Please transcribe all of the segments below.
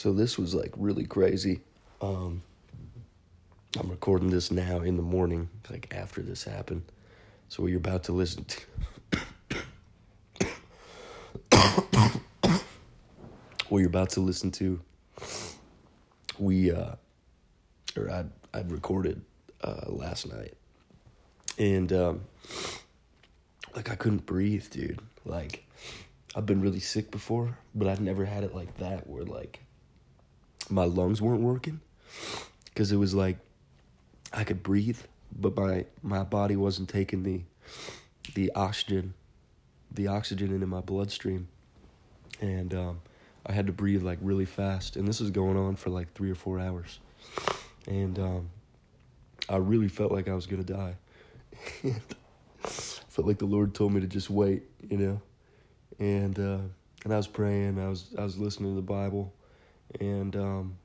so this was like really crazy. Um, I'm recording this now in the morning, like after this happened. So what you're about to listen to. what you're about to listen to, we, uh, or I'd, I'd recorded uh, last night. And, um, like, I couldn't breathe, dude. Like, I've been really sick before, but I've never had it like that where, like, my lungs weren't working. Because it was like, I could breathe, but my, my body wasn't taking the, the oxygen, the oxygen into my bloodstream. And, um, I had to breathe like really fast, and this was going on for like three or four hours, and um, I really felt like I was gonna die. felt like the Lord told me to just wait, you know, and uh, and I was praying, I was I was listening to the Bible, and um,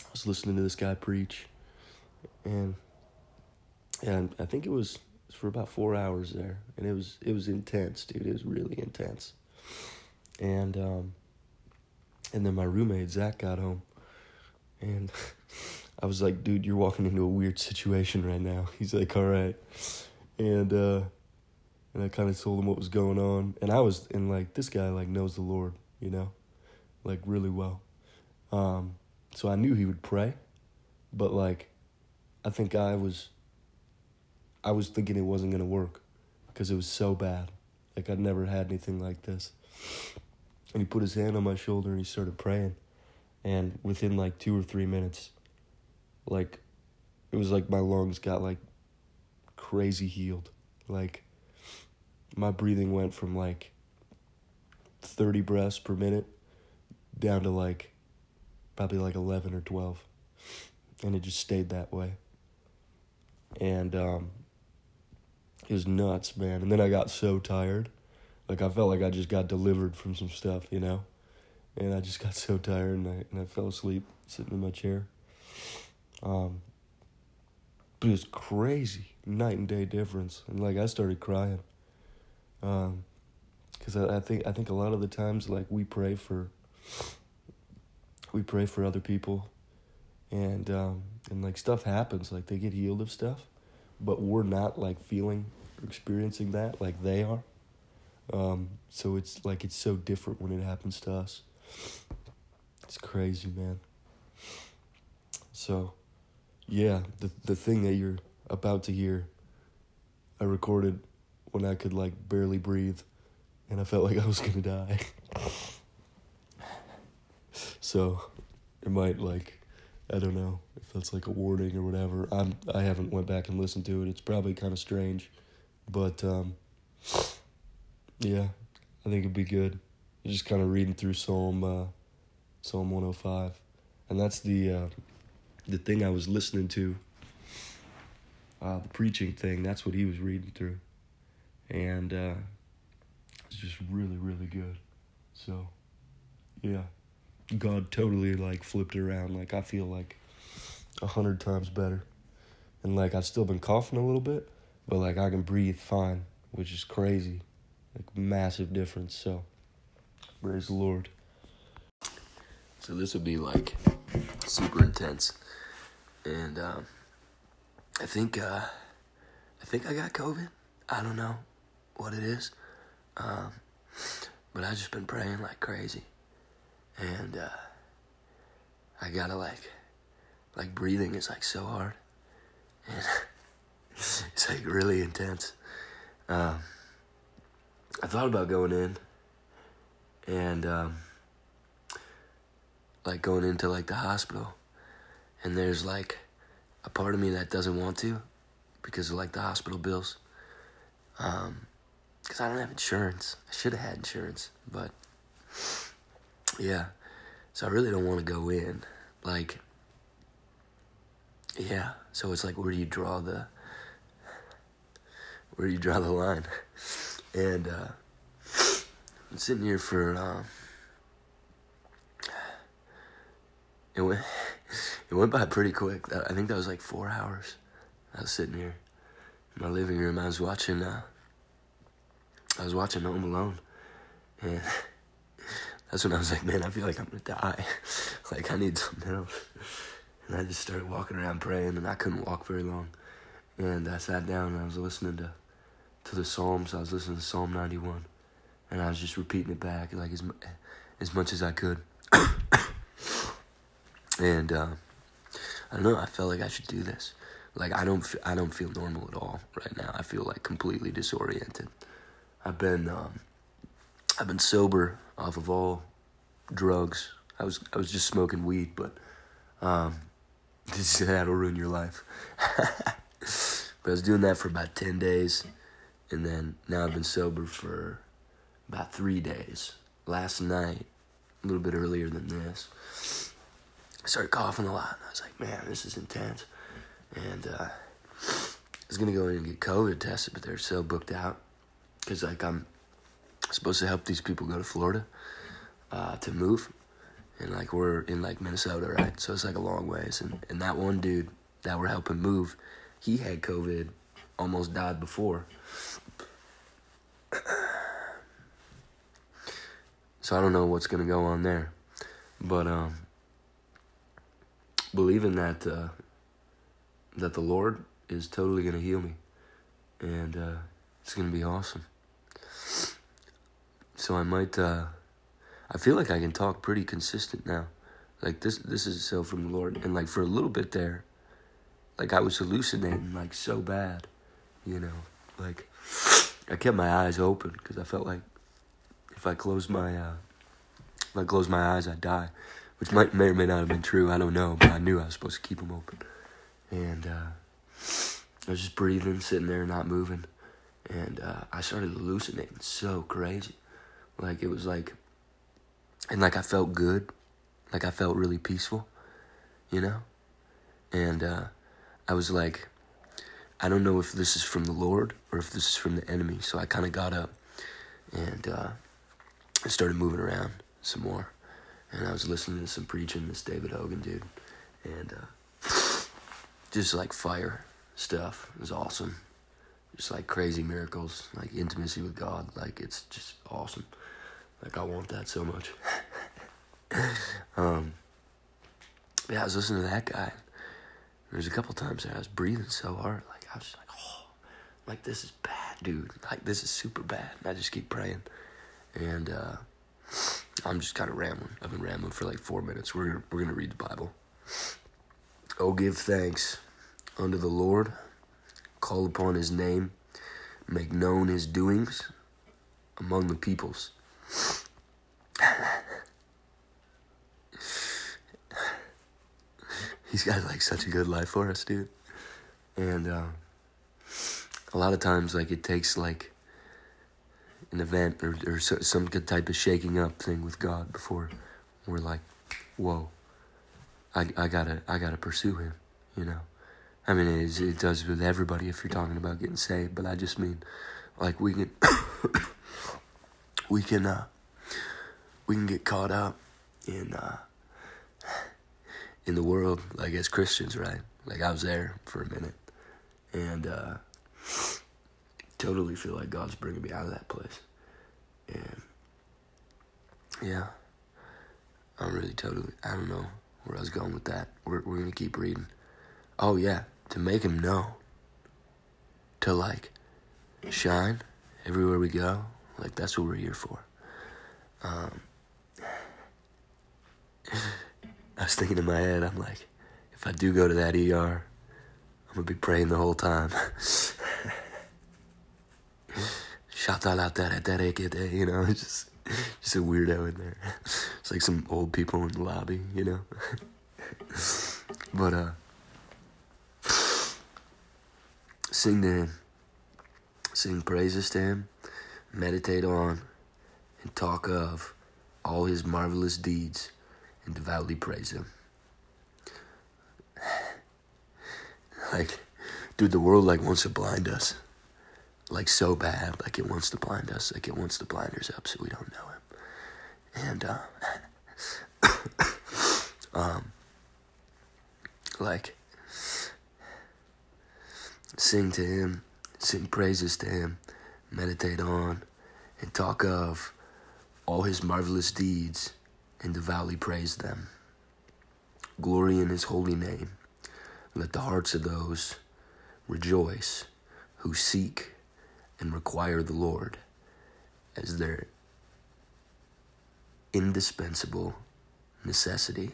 I was listening to this guy preach, and and I think it was, for about four hours there, and it was it was intense, dude. It was really intense, and um, and then my roommate Zach got home, and I was like, "Dude, you're walking into a weird situation right now." He's like, "All right," and uh, and I kind of told him what was going on, and I was and like this guy like knows the Lord, you know, like really well, um, so I knew he would pray, but like, I think I was. I was thinking it wasn't gonna work, because it was so bad, like I'd never had anything like this. And he put his hand on my shoulder and he started praying. And within like two or three minutes like it was like my lungs got like crazy healed. Like my breathing went from like 30 breaths per minute down to like probably like 11 or 12 and it just stayed that way and um it was nuts man and then i got so tired like I felt like I just got delivered from some stuff, you know, and I just got so tired and I and I fell asleep sitting in my chair. Um, but it was crazy, night and day difference, and like I started crying. Um, because I, I think I think a lot of the times like we pray for. We pray for other people, and um, and like stuff happens, like they get healed of stuff, but we're not like feeling or experiencing that like they are. Um, so it's like it's so different when it happens to us. It's crazy, man. So, yeah, the the thing that you're about to hear, I recorded when I could like barely breathe, and I felt like I was gonna die. so, it might like, I don't know if that's like a warning or whatever. I'm I haven't went back and listened to it. It's probably kind of strange, but um yeah, I think it'd be good. Just kind of reading through Psalm, uh, Psalm 105, and that's the uh, the thing I was listening to. Uh, the preaching thing. That's what he was reading through, and uh, it's just really, really good. So, yeah, God totally like flipped around. Like I feel like a hundred times better, and like I've still been coughing a little bit, but like I can breathe fine, which is crazy like massive difference. So praise the Lord. So this would be like super intense, and um, I think uh, I think I got COVID. I don't know what it is, um, but I just been praying like crazy, and uh, I gotta like like breathing is like so hard, and it's like really intense. Um, I thought about going in and um, like going into like the hospital, and there's like a part of me that doesn't want to because of like the hospital bills. Um, because I don't have insurance. I should have had insurance, but yeah. So I really don't want to go in. Like, yeah. So it's like, where do you draw the, where do you draw the line? And uh, I'm sitting here for um, it went it went by pretty quick. I think that was like four hours. I was sitting here in my living room. I was watching uh, I was watching Home Alone, and that's when I was like, man, I feel like I'm gonna die. like I need something else. And I just started walking around praying, and I couldn't walk very long. And I sat down and I was listening to to the Psalms. I was listening to Psalm 91, and I was just repeating it back like as as much as I could. and uh, I don't know. I felt like I should do this. Like I don't I don't feel normal at all right now. I feel like completely disoriented. I've been um, I've been sober off of all drugs. I was I was just smoking weed, but um, that'll ruin your life. but I was doing that for about ten days, and then now I've been sober for about three days. Last night, a little bit earlier than this, I started coughing a lot. And I was like, man, this is intense, and uh, I was gonna go in and get COVID tested, but they're so booked out because like I'm supposed to help these people go to Florida uh, to move, and like we're in like Minnesota, right? So it's like a long ways, and and that one dude that we're helping move, he had COVID, almost died before. So I don't know what's gonna go on there, but um, believing that uh, that the Lord is totally gonna heal me, and uh, it's gonna be awesome. So I might. Uh, I feel like I can talk pretty consistent now. Like this, this is so from the Lord, and like for a little bit there, like I was hallucinating like so bad, you know. Like I kept my eyes open because I felt like if I closed my uh, if I closed my eyes, I'd die, which might may or may not have been true. I don't know, but I knew I was supposed to keep them open, and uh, I was just breathing, sitting there, not moving, and uh, I started hallucinating so crazy, like it was like, and like I felt good, like I felt really peaceful, you know, and uh, I was like. I don't know if this is from the Lord or if this is from the enemy. So I kind of got up and uh, I started moving around some more. And I was listening to some preaching, this David Hogan dude. And uh, just like fire stuff. It was awesome. Just like crazy miracles, like intimacy with God. Like it's just awesome. Like I want that so much. um, yeah, I was listening to that guy. There's a couple times that I was breathing so hard. Like I was just like, oh, like this is bad, dude. Like this is super bad. And I just keep praying. And uh, I'm just kind of rambling. I've been rambling for like four minutes. We're we're gonna read the Bible. Oh, give thanks unto the Lord. Call upon His name. Make known His doings among the peoples. He's got like such a good life for us, dude. And uh, a lot of times, like it takes like an event or, or some good type of shaking up thing with God before we're like, whoa, I, I gotta I gotta pursue Him, you know. I mean, it, it does with everybody if you're talking about getting saved, but I just mean, like we can we can uh, we can get caught up in uh, in the world, like as Christians, right? Like I was there for a minute, and uh, totally feel like God's bringing me out of that place. And yeah, I'm really totally, I don't know where I was going with that. We're, we're to keep reading. Oh, yeah, to make him know, to like shine everywhere we go. Like, that's what we're here for. Um, I was thinking in my head, I'm like, if I do go to that ER, I'm to be praying the whole time. Shout out that that Shatalataraterekete, you know, it's just just a weirdo in there. It's like some old people in the lobby, you know. but uh sing to him. Sing praises to him, meditate on, and talk of all his marvelous deeds, and devoutly praise him. Like, dude, the world like wants to blind us like so bad, like it wants to blind us, like it wants to blind us up so we don't know him. And uh um like sing to him, sing praises to him, meditate on and talk of all his marvelous deeds and devoutly praise them. Glory in his holy name. Let the hearts of those rejoice who seek and require the Lord as their indispensable necessity.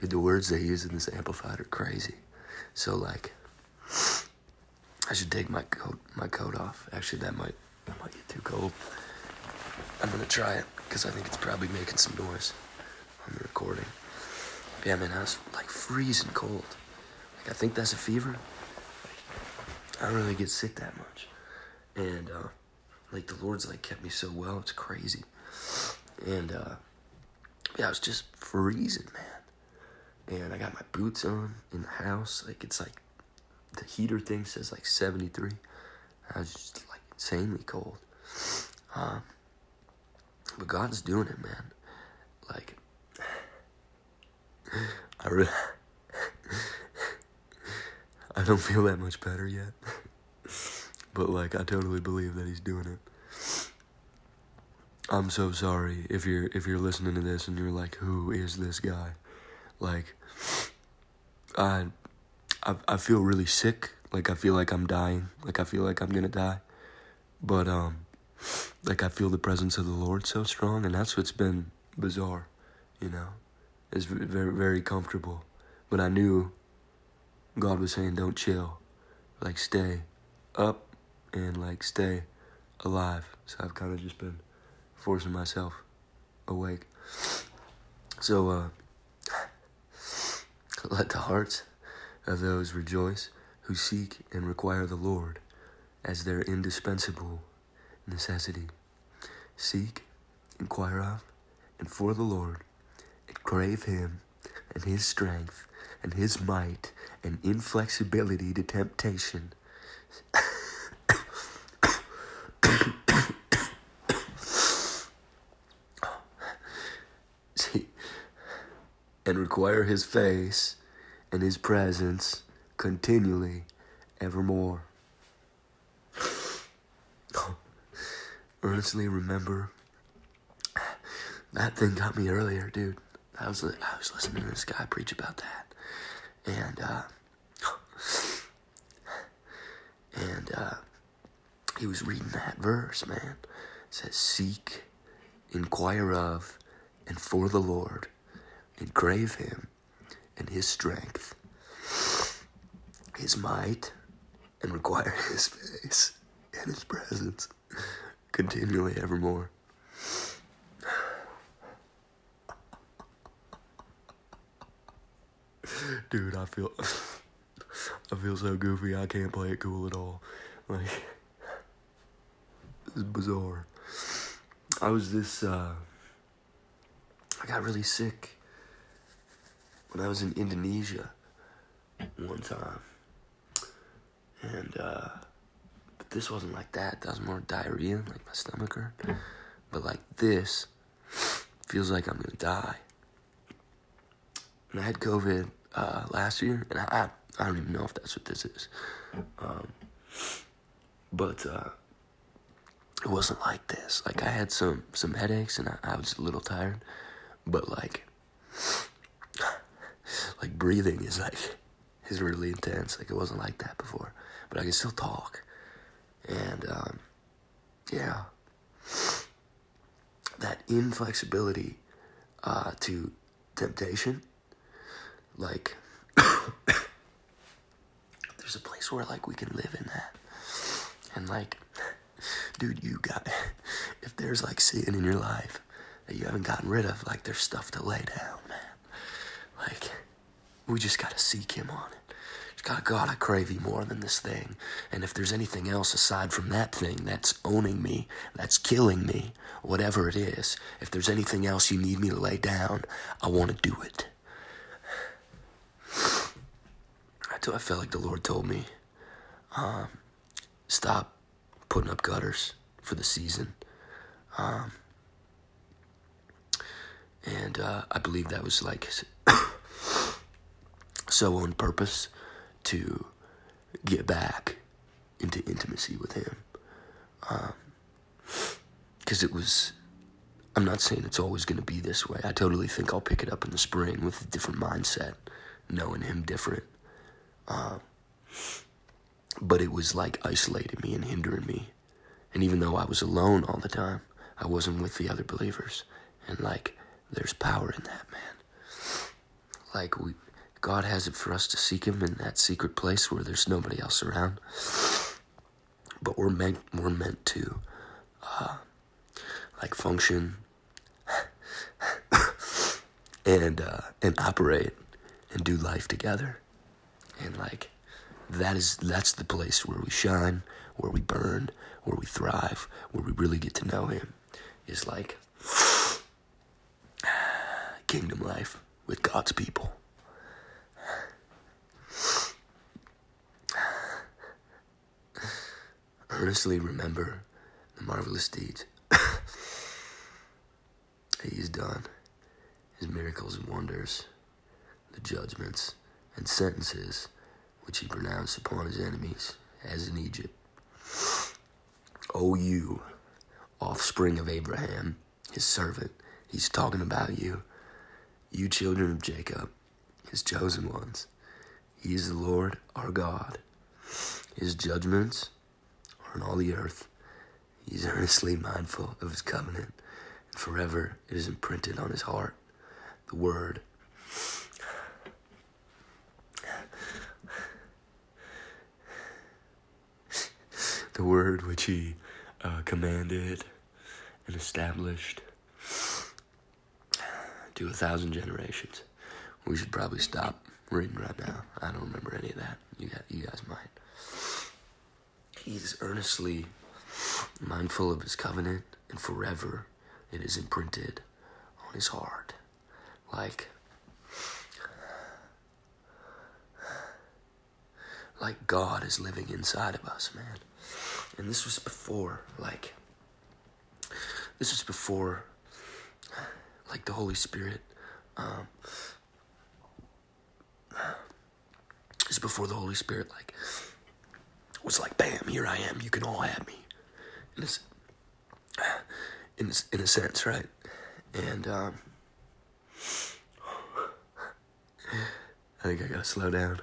Dude, the words they use in this amplified are crazy. So like I should take my coat my coat off. Actually that might that might get too cold. I'm gonna try it because I think it's probably making some noise on the recording. Yeah, man, I was like freezing cold. Like I think that's a fever. I don't really get sick that much, and uh, like the Lord's like kept me so well. It's crazy, and uh, yeah, I was just freezing, man. And I got my boots on in the house. Like it's like the heater thing says like 73. I was just like insanely cold. Um, but God's doing it, man. Like, I really, I don't feel that much better yet. but like, I totally believe that He's doing it. I'm so sorry if you're if you're listening to this and you're like, who is this guy? Like, I, I, I feel really sick. Like I feel like I'm dying. Like I feel like I'm gonna die. But um, like I feel the presence of the Lord so strong, and that's what's been bizarre, you know. It's very very comfortable, but I knew God was saying, "Don't chill, like stay up and like stay alive." So I've kind of just been forcing myself awake. So uh, let the hearts of those rejoice who seek and require the Lord as their indispensable necessity. Seek, inquire of, and for the Lord, and crave Him and His strength and His might and inflexibility to temptation. And require His face and His presence continually, evermore. earnestly remember that thing got me earlier, dude. I was I was listening to this guy preach about that, and uh, and uh, he was reading that verse, man. It says, "Seek, inquire of, and for the Lord, and crave Him, and His strength, His might, and require His face and His presence." continually evermore. Dude, I feel I feel so goofy. I can't play it cool at all. Like this is bizarre. I was this uh I got really sick when I was in Indonesia one time. And uh but this wasn't like that. That was more diarrhea, like my stomach hurt. But like this feels like I'm gonna die. And I had COVID uh, last year, and I, I don't even know if that's what this is. Um, but uh, it wasn't like this. Like I had some some headaches, and I, I was a little tired. But like, like breathing is like is really intense. Like it wasn't like that before. But I can still talk. And um, yeah, that inflexibility uh, to temptation, like there's a place where like we can live in that, and like, dude, you got if there's like sin in your life that you haven't gotten rid of, like there's stuff to lay down, man. Like we just gotta seek Him on it. God, God, I crave you more than this thing. And if there's anything else aside from that thing that's owning me, that's killing me, whatever it is, if there's anything else you need me to lay down, I want to do it. I felt like the Lord told me, um, stop putting up gutters for the season. Um, and uh, I believe that was like so on purpose to get back into intimacy with Him. Because um, it was I'm not saying it's always going to be this way. I totally think I'll pick it up in the spring with a different mindset, knowing him different. Uh, but it was like isolating me and hindering me. And even though I was alone all the time, I wasn't with the other believers. And like, there's power in that, man. Like, we, God has it for us to seek Him in that secret place where there's nobody else around. But we're meant, we're meant to, uh, like, function and uh, and operate and do life together. And like, that is that's the place where we shine, where we burn, where we thrive, where we really get to know Him. Is like kingdom life with God's people. Earnestly remember the marvelous deeds He's done, His miracles and wonders, the judgments and sentences which He pronounced upon His enemies, as in Egypt. O you, offspring of Abraham, His servant, He's talking about you, you children of Jacob, His chosen ones. He is the Lord our God. His judgments are on all the earth. He is earnestly mindful of his covenant, and forever it is imprinted on his heart. The word. The word which he uh, commanded and established to a thousand generations. We should probably stop reading right now. I don't remember any of that. You got, you guys might. He's earnestly mindful of his covenant, and forever it is imprinted on his heart. Like, like God is living inside of us, man. And this was before, like, this was before, like, the Holy Spirit. Um, before the Holy Spirit, like, was like, bam, here I am. You can all have me. In a, in a, in a sense, right? And, um, I think I gotta slow down.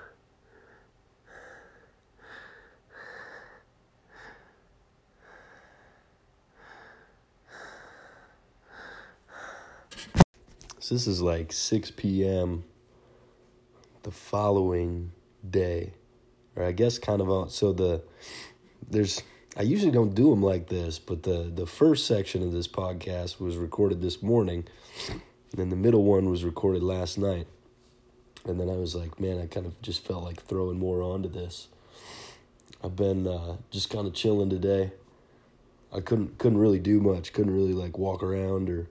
So this is like 6 p.m. the following day, or I guess kind of on. So the there's I usually don't do them like this, but the the first section of this podcast was recorded this morning, and the middle one was recorded last night, and then I was like, man, I kind of just felt like throwing more onto this. I've been uh, just kind of chilling today. I couldn't couldn't really do much. Couldn't really like walk around or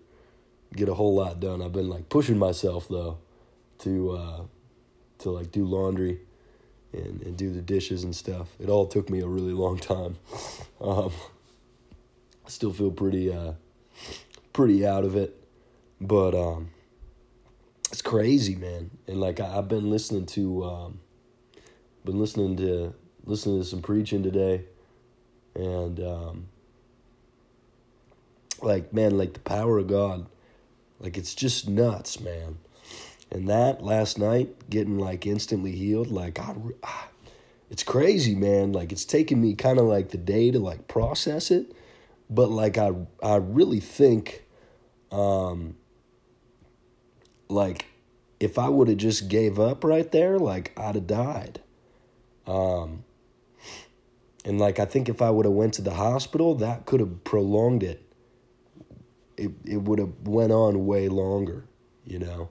get a whole lot done. I've been like pushing myself though to uh, to like do laundry and, and do the dishes and stuff. It all took me a really long time. Um, I still feel pretty uh, pretty out of it, but um, it's crazy, man. And like I, have been listening to um, been listening to listening to some preaching today, and um, like man, like the power of God like it's just nuts, man. And that last night, getting like instantly healed, like I, ah, it's crazy, man. Like it's taken me kind of like the day to like process it, but like I, I really think, um, like if I would have just gave up right there, like I'd have died. Um, and like I think if I would have went to the hospital, that could have prolonged it it, it would have went on way longer, you know.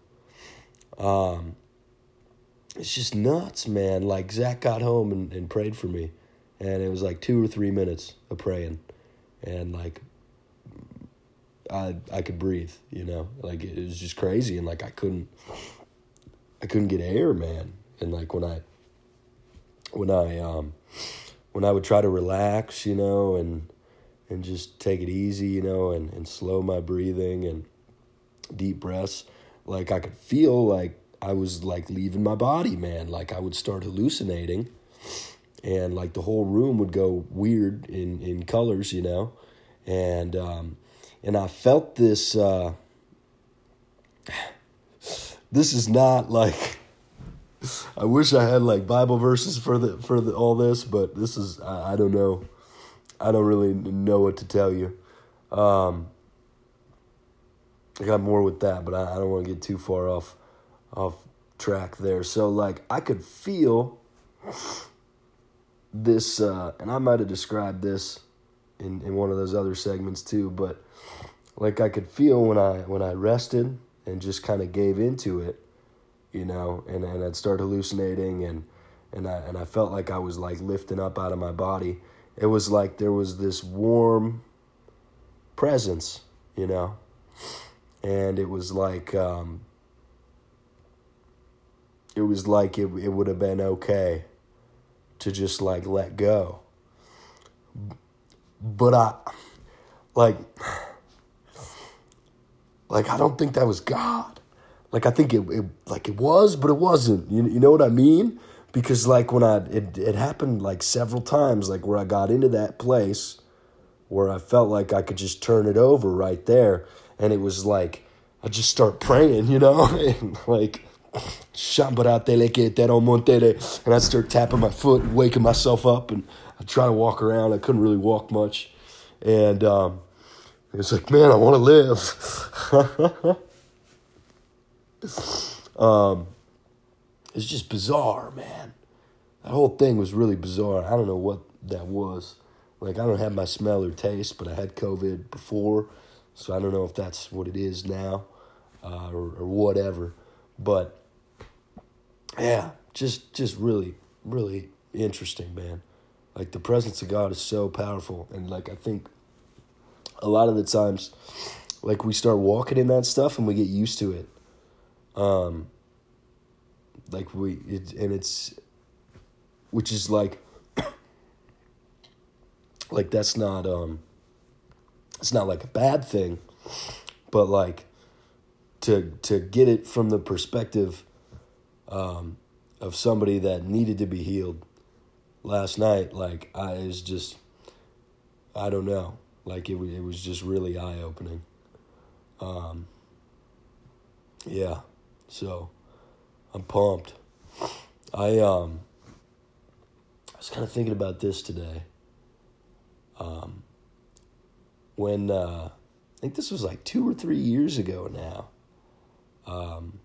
Um, it's just nuts, man. Like Zach got home and, and prayed for me, and it was like two or three minutes of praying, and like I I could breathe, you know. Like it was just crazy, and like I couldn't I couldn't get air, man. And like when I when I um when I would try to relax, you know, and and just take it easy, you know, and, and slow my breathing and deep breaths. Like I could feel like I was like leaving my body, man. Like I would start hallucinating and like the whole room would go weird in, in colors, you know. And um, and I felt this. Uh, this is not like. I wish I had like Bible verses for the for the, all this, but this is I, I don't know. I don't really know what to tell you. Um, I got more with that, but I, I don't want to get too far off off track there. So like I could feel this, uh, and I might have described this in, in one of those other segments too, but like I could feel when I when I rested and just kind of gave into it, you know, and, and I'd start hallucinating and and I and I felt like I was like lifting up out of my body. It was like there was this warm presence, you know, and it was like um, it was like it it would have been okay to just like let go. But I like like I don't think that was God. Like I think it, it like it was, but it wasn't. You you know what I mean? Because like when I it it happened like several times, like where I got into that place where I felt like I could just turn it over right there, and it was like I just start praying, you know, and like and I start tapping my foot and waking myself up and I try to walk around. I couldn't really walk much. And um, it's like, man, I want to live. um, it's just bizarre, man. That whole thing was really bizarre. I don't know what that was. Like, I don't have my smell or taste, but I had COVID before, so I don't know if that's what it is now uh, or, or whatever. But yeah, just just really really interesting, man. Like the presence of God is so powerful, and like I think a lot of the times, like we start walking in that stuff and we get used to it. Um, like we it, and it's, which is like, like that's not um. It's not like a bad thing, but like to to get it from the perspective um, of somebody that needed to be healed last night, like I is just, I don't know, like it it was just really eye opening. Um, yeah, so I'm pumped. I um, I was kind of thinking about this today. Um, when uh, I think this was like two or three years ago now. Um,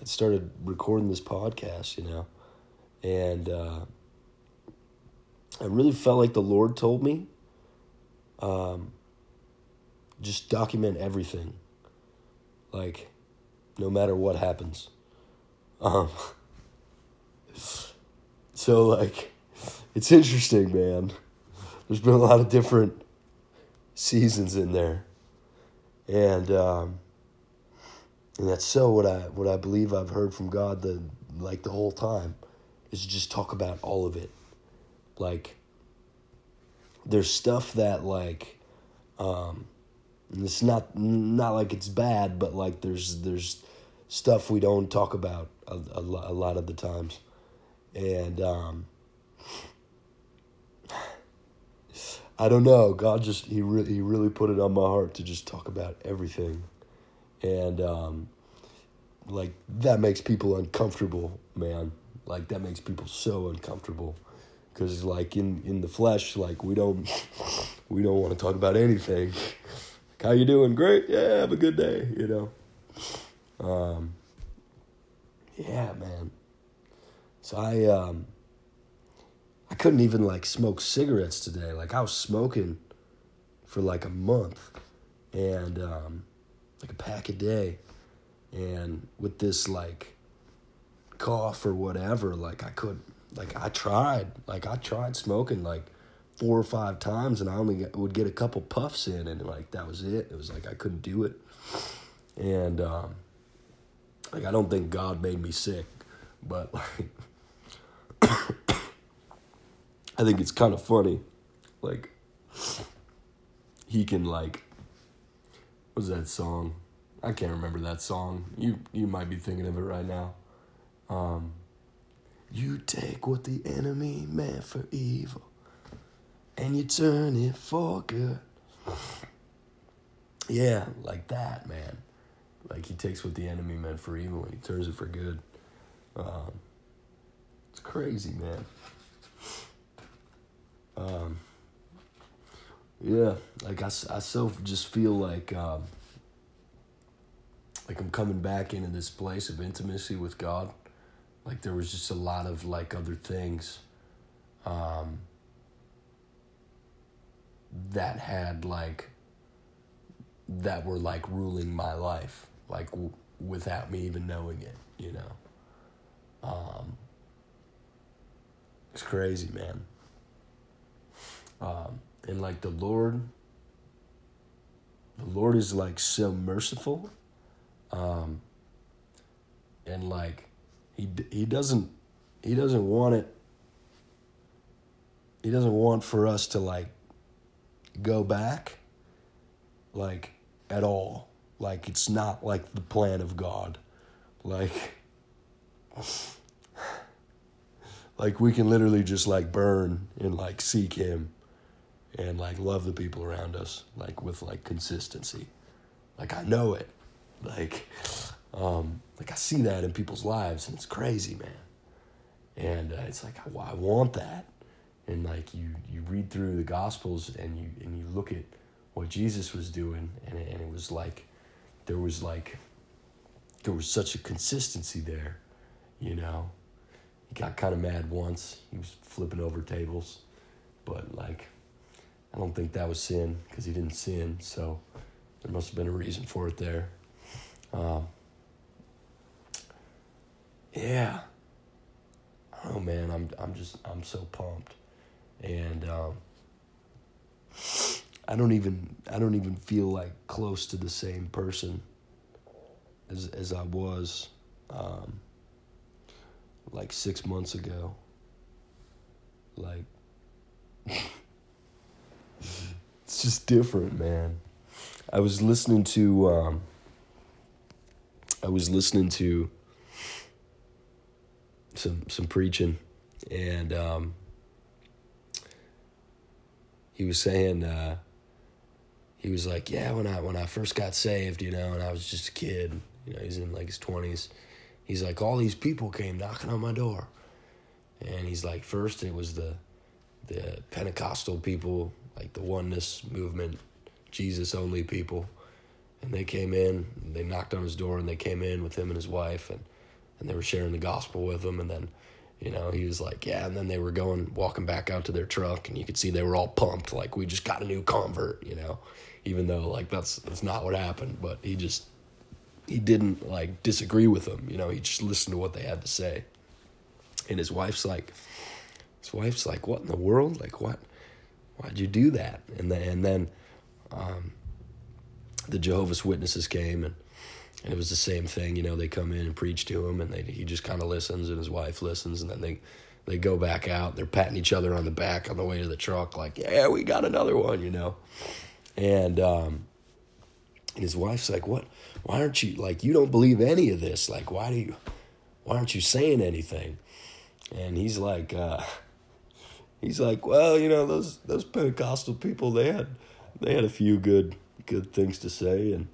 I started recording this podcast, you know, and uh, I really felt like the Lord told me, um, just document everything, like, no matter what happens. Um, so like, it's interesting, man. There's been a lot of different seasons in there, and um, and that's so what I what I believe I've heard from God the like the whole time is just talk about all of it. Like there's stuff that like um it's not not like it's bad, but like there's there's stuff we don't talk about a, a, a lot of the times. And um I don't know. God just he really he really put it on my heart to just talk about everything and um, like that makes people uncomfortable, man. Like that makes people so uncomfortable because like in in the flesh, like we don't we don't want to talk about anything. How you doing? Great. Yeah, have a good day. You know. Um. Yeah, man. So I um. I couldn't even like smoke cigarettes today. Like I was smoking for like a month, and um like a pack a day. And with this like cough or whatever, like I could like I tried, like I tried smoking like four or five times and I only get, would get a couple puffs in and like that was it. It was like I couldn't do it. And um like I don't think God made me sick, but like I think it's kind of funny like he can like was that song? I can't remember that song. You you might be thinking of it right now. Um, you take what the enemy meant for evil, and you turn it for good. Yeah, like that, man. Like he takes what the enemy meant for evil and he turns it for good. Um, it's crazy, man. Um, yeah, like I, I so just feel like um, like I'm coming back into this place of intimacy with God. Like there was just a lot of like other things um, that had like that were like ruling my life, like w- without me even knowing it, you know. Um, it's crazy, man. Um, and like the Lord, the Lord is like so merciful, um, and like he he doesn't he doesn't want it. He doesn't want for us to like go back, like at all. Like it's not like the plan of God, like. like we can literally just like burn and like seek him and like love the people around us like with like consistency like i know it like um like i see that in people's lives and it's crazy man and uh, it's like I, I want that and like you you read through the gospels and you and you look at what jesus was doing and it, and it was like there was like there was such a consistency there you know? He got kind of mad once. He was flipping over tables. But like I don't think that was sin because he didn't sin, so there must have been a reason for it there. Um, yeah, oh man, I'm I'm just I'm so pumped, and um, I don't even I don't even feel like close to the same person as as I was um, like six months ago. Like. it's just different, man. I was listening to um, I was listening to some some preaching and um, he was saying uh, he was like, Yeah, when I when I first got saved, you know, and I was just a kid, you know, he's in like his twenties. He's like, all these people came knocking on my door. And he's like, first it was the the Pentecostal people like the oneness movement, Jesus only people. And they came in, they knocked on his door, and they came in with him and his wife, and, and they were sharing the gospel with him. And then, you know, he was like, yeah. And then they were going, walking back out to their truck, and you could see they were all pumped, like, we just got a new convert, you know, even though, like, that's, that's not what happened. But he just, he didn't, like, disagree with them, you know, he just listened to what they had to say. And his wife's like, his wife's like, what in the world? Like, what? why'd you do that? And then, and then um, the Jehovah's Witnesses came and, and it was the same thing. You know, they come in and preach to him and they, he just kind of listens and his wife listens and then they, they go back out. They're patting each other on the back on the way to the truck, like, yeah, we got another one, you know? And, um, and his wife's like, what, why aren't you, like, you don't believe any of this. Like, why do you, why aren't you saying anything? And he's like, uh, he's like, well, you know, those those Pentecostal people they had they had a few good good things to say and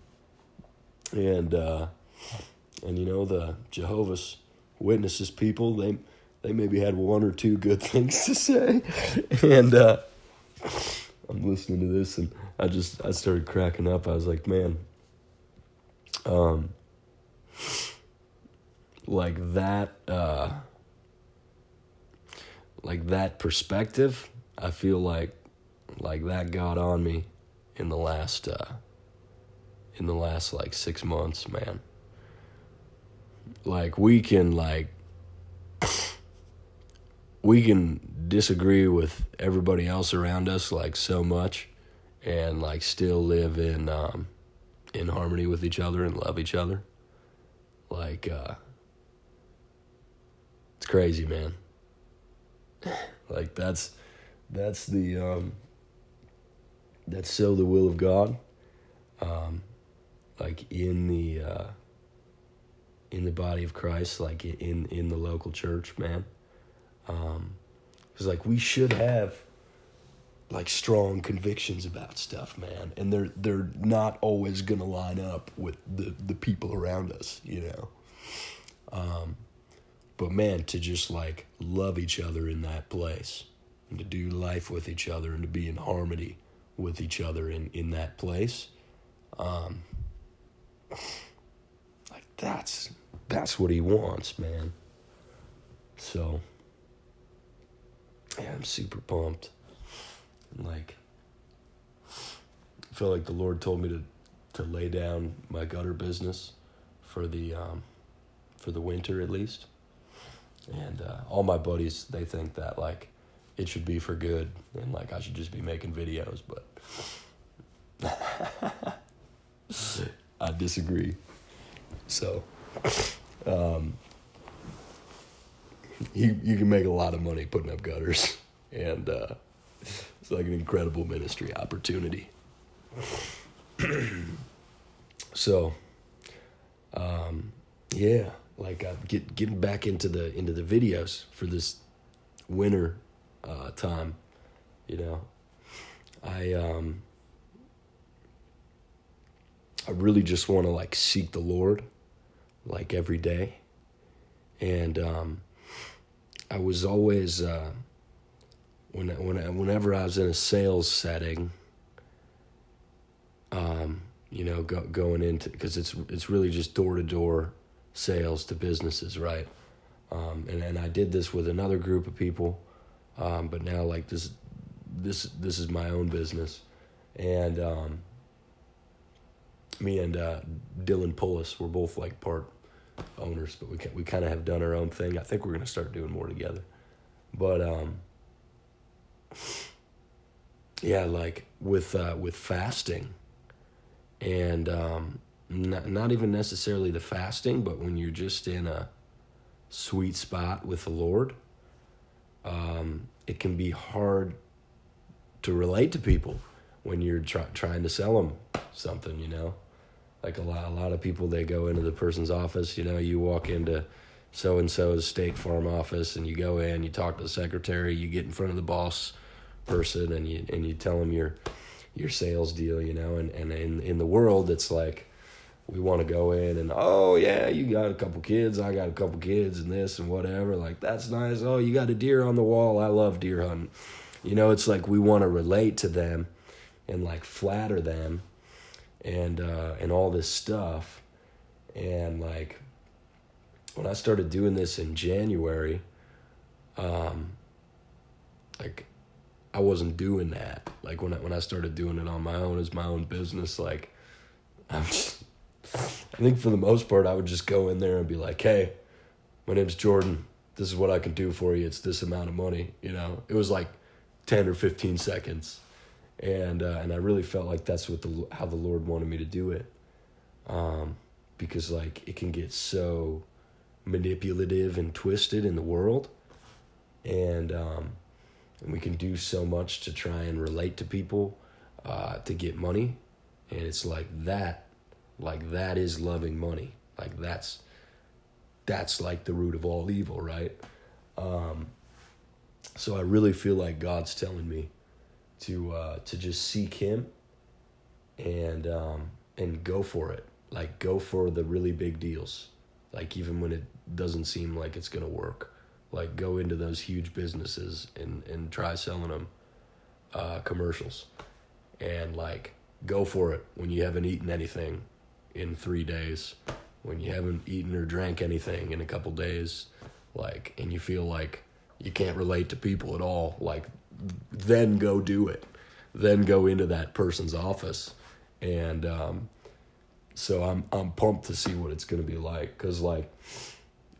and uh, and you know the Jehovah's Witnesses people they they maybe had one or two good things to say and uh, I'm listening to this and I just I started cracking up. I was like, man, um, like that. Uh, like that perspective, I feel like like that got on me in the last uh in the last like 6 months, man. Like we can like we can disagree with everybody else around us like so much and like still live in um in harmony with each other and love each other. Like uh it's crazy, man. like that's that's the um, that's so the will of God. Um, like in the uh, in the body of Christ, like in in the local church, man. Um, cause like we should have like strong convictions about stuff, man, and they're they're not always gonna line up with the the people around us, you know. Um, but man, to just like love each other in that place, and to do life with each other, and to be in harmony with each other in in that place, um, like that's that's what he wants, man. So, yeah, I'm super pumped. Like, I feel like the Lord told me to, to lay down my gutter business for the, um, for the winter at least. And uh, all my buddies, they think that like it should be for good and like I should just be making videos, but I disagree. So, um, you you can make a lot of money putting up gutters, and uh, it's like an incredible ministry opportunity. so, um, yeah, like uh, get getting back into the into the videos for this winter uh, time, you know. I um I really just want to like seek the Lord like every day. And um I was always uh when when whenever I was in a sales setting um you know go, going into because it's it's really just door to door sales to businesses, right? Um and and I did this with another group of people um but now like this this this is my own business and um me and uh, Dylan Pullis, we're both like part owners, but we can, we kind of have done our own thing. I think we're gonna start doing more together. But um, yeah, like with uh, with fasting, and um, not not even necessarily the fasting, but when you're just in a sweet spot with the Lord, um, it can be hard to relate to people when you're try, trying to sell them something, you know like a lot a lot of people they go into the person's office you know you walk into so and so's state farm office and you go in you talk to the secretary you get in front of the boss person and you and you tell them your your sales deal you know and and in in the world it's like we want to go in and oh yeah you got a couple kids i got a couple kids and this and whatever like that's nice. Oh you got a deer on the wall. I love deer hunting. You know it's like we want to relate to them and like flatter them and uh, and all this stuff, and like when I started doing this in January, um, like I wasn't doing that. Like when I, when I started doing it on my own as my own business, like I'm just, I think for the most part I would just go in there and be like, "Hey, my name's Jordan. This is what I can do for you. It's this amount of money." You know, it was like ten or fifteen seconds and uh, and I really felt like that's what the how the Lord wanted me to do it, um, because like it can get so manipulative and twisted in the world, and um, and we can do so much to try and relate to people, uh, to get money, and it's like that, like that is loving money, like that's that's like the root of all evil, right? Um, so I really feel like God's telling me to uh, to just seek Him and um, and go for it. Like go for the really big deals. Like even when it doesn't seem like it's gonna work. Like go into those huge businesses and and try selling them uh, commercials, and like go for it when you haven't eaten anything in three days, when you haven't eaten or drank anything in a couple days, like and you feel like you can't relate to people at all. Like then go do it. Then go into that person's office, and um, so I'm I'm pumped to see what it's gonna be like. Cause like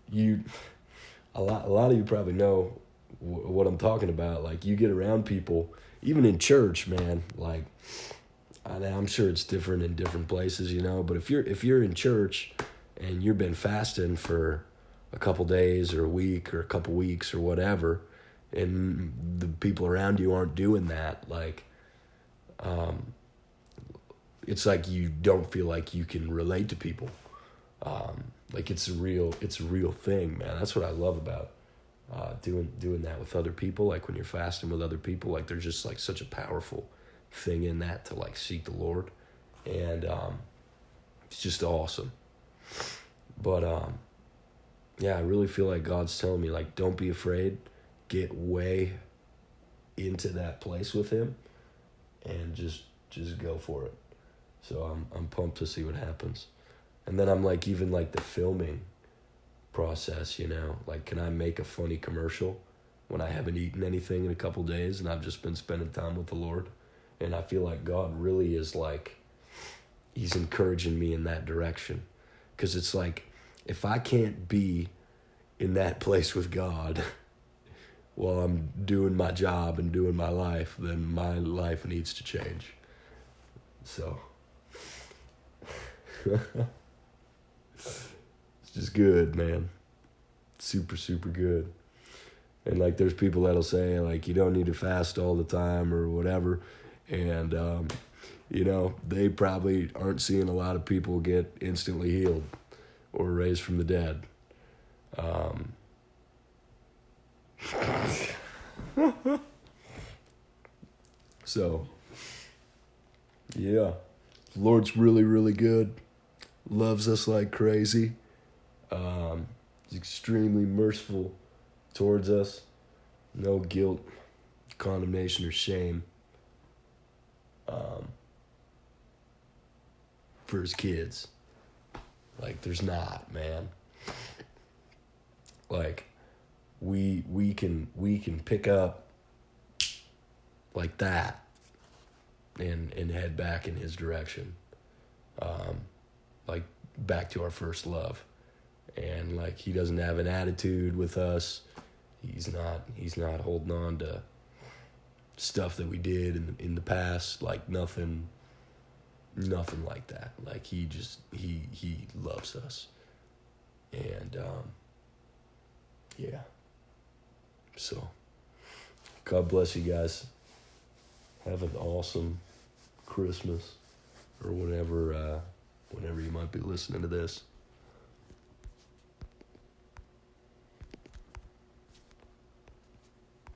you, a lot a lot of you probably know w- what I'm talking about. Like you get around people, even in church, man. Like I, I'm sure it's different in different places, you know. But if you're if you're in church and you've been fasting for a couple days or a week or a couple weeks or whatever and the people around you aren't doing that like um, it's like you don't feel like you can relate to people. Um, like it's a real it's a real thing man. That's what i love about uh, doing doing that with other people, like when you're fasting with other people, like there's just like such a powerful thing in that to like seek the Lord, and um, it's just awesome. But um, yeah, I really feel like God's telling me like, don't be afraid, get way into that place with Him, and just just go for it. So I'm I'm pumped to see what happens, and then I'm like even like the filming process, you know, like can I make a funny commercial when I haven't eaten anything in a couple days and I've just been spending time with the Lord, and I feel like God really is like, He's encouraging me in that direction, because it's like if I can't be in that place with God while I'm doing my job and doing my life, then my life needs to change. So it's just good, man. Super, super good. And like, there's people that'll say, like, you don't need to fast all the time or whatever. And, um, you know, they probably aren't seeing a lot of people get instantly healed or raised from the dead. Um, so, yeah, Lord's really, really good. Loves us like crazy. Um, he's extremely merciful towards us. No guilt, condemnation, or shame. Um, for his kids. Like there's not, man. Like we we can we can pick up like that and and head back in his direction. Um like back to our first love. And like he doesn't have an attitude with us. He's not he's not holding on to stuff that we did in the, in the past like nothing nothing like that. Like he just he he loves us, and um, yeah. So, God bless you guys. Have an awesome Christmas, or whenever uh, whenever you might be listening to this.